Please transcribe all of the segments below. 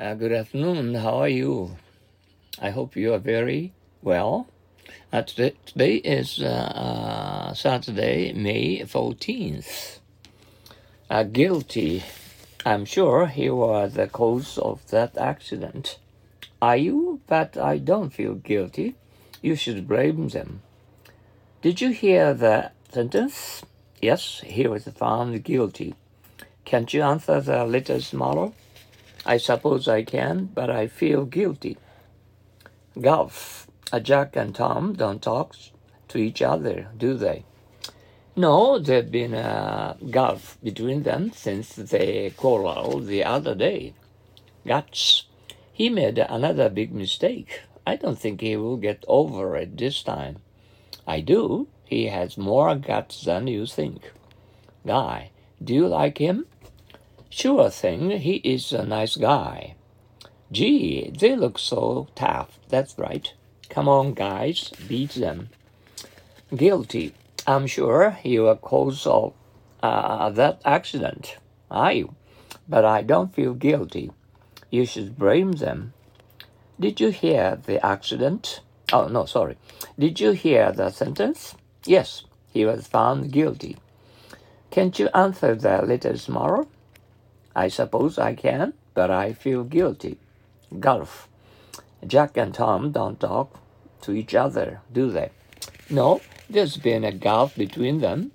Uh, good afternoon. How are you? I hope you are very well. Uh, today, today is uh, uh Saturday, May 14th. Uh, guilty. I'm sure he was the cause of that accident. Are you? But I don't feel guilty. You should blame them. Did you hear the sentence? Yes, he was found guilty. Can't you answer the little smaller? I suppose I can, but I feel guilty. Golf. Jack and Tom don't talk to each other, do they? No, there's been uh, a gulf between them since they quarreled the other day. Guts. He made another big mistake. I don't think he will get over it this time. I do. He has more guts than you think. Guy. Do you like him? Sure thing, he is a nice guy. Gee, they look so tough. That's right. Come on, guys, beat them. Guilty. I'm sure you are cause of uh, that accident. Are you? But I don't feel guilty. You should blame them. Did you hear the accident? Oh, no, sorry. Did you hear the sentence? Yes, he was found guilty. Can't you answer the letter tomorrow? I suppose I can, but I feel guilty. Golf. Jack and Tom don't talk to each other, do they? No, there's been a gulf between them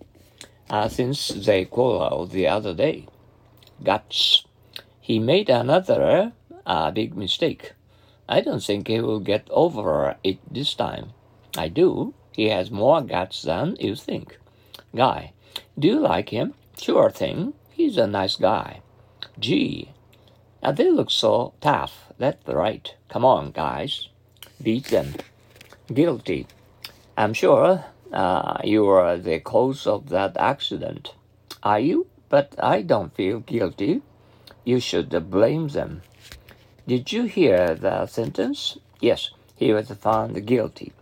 uh, since they quarreled the other day. Guts. He made another uh, big mistake. I don't think he will get over it this time. I do. He has more guts than you think. Guy. Do you like him? Sure thing. He's a nice guy. Gee, now they look so tough. That's right. Come on, guys. Beat them. Guilty. I'm sure uh, you are the cause of that accident. Are you? But I don't feel guilty. You should blame them. Did you hear the sentence? Yes, he was found guilty.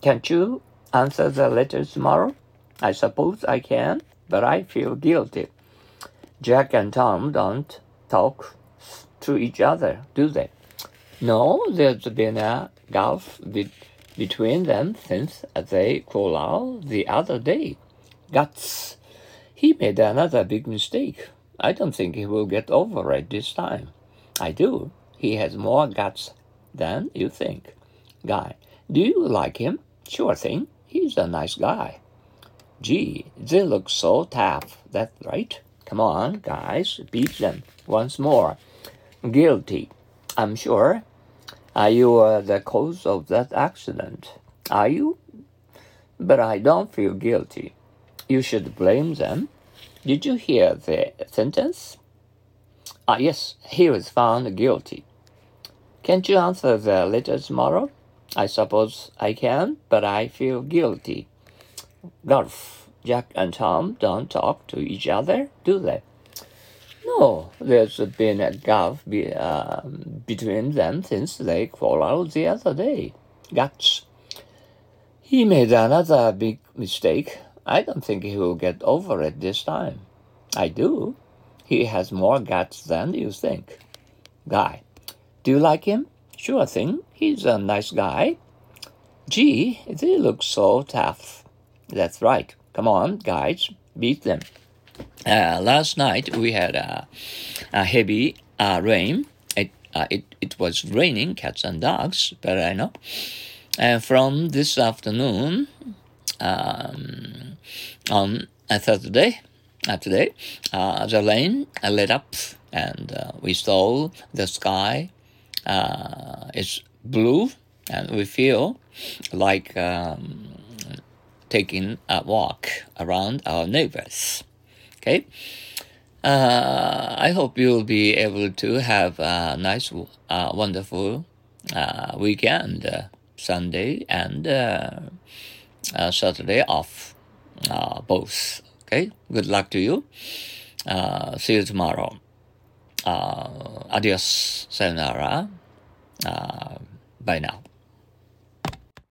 Can't you answer the letter tomorrow? I suppose I can, but I feel guilty. Jack and Tom don't talk to each other, do they? No, there's been a gulf be- between them since they quarreled the other day. Guts. He made another big mistake. I don't think he will get over it this time. I do. He has more guts than you think. Guy. Do you like him? Sure thing. He's a nice guy. Gee, they look so tough. That's right. Come on, guys, beat them once more. Guilty. I'm sure. Are you uh, the cause of that accident? Are you? But I don't feel guilty. You should blame them. Did you hear the sentence? Ah, yes, he was found guilty. Can't you answer the letter tomorrow? I suppose I can, but I feel guilty. Golf. Jack and Tom don't talk to each other, do they? No, there's been a gulf be, uh, between them since they quarreled the other day. Guts. He made another big mistake. I don't think he will get over it this time. I do. He has more guts than you think. Guy. Do you like him? Sure thing. He's a nice guy. Gee, they look so tough. That's right. Come on, guys, beat them. Uh, last night we had a, a heavy uh, rain. It, uh, it it was raining cats and dogs, but I know. And from this afternoon, um, on a Thursday, uh, today, uh, the rain lit up, and uh, we saw the sky is blue, and we feel like. Um, taking a walk around our neighbors. Okay. Uh, I hope you'll be able to have a nice, uh, wonderful uh, weekend, uh, Sunday and uh, uh, Saturday off, both. Okay. Good luck to you. see you tomorrow. adios, sayonara. bye now.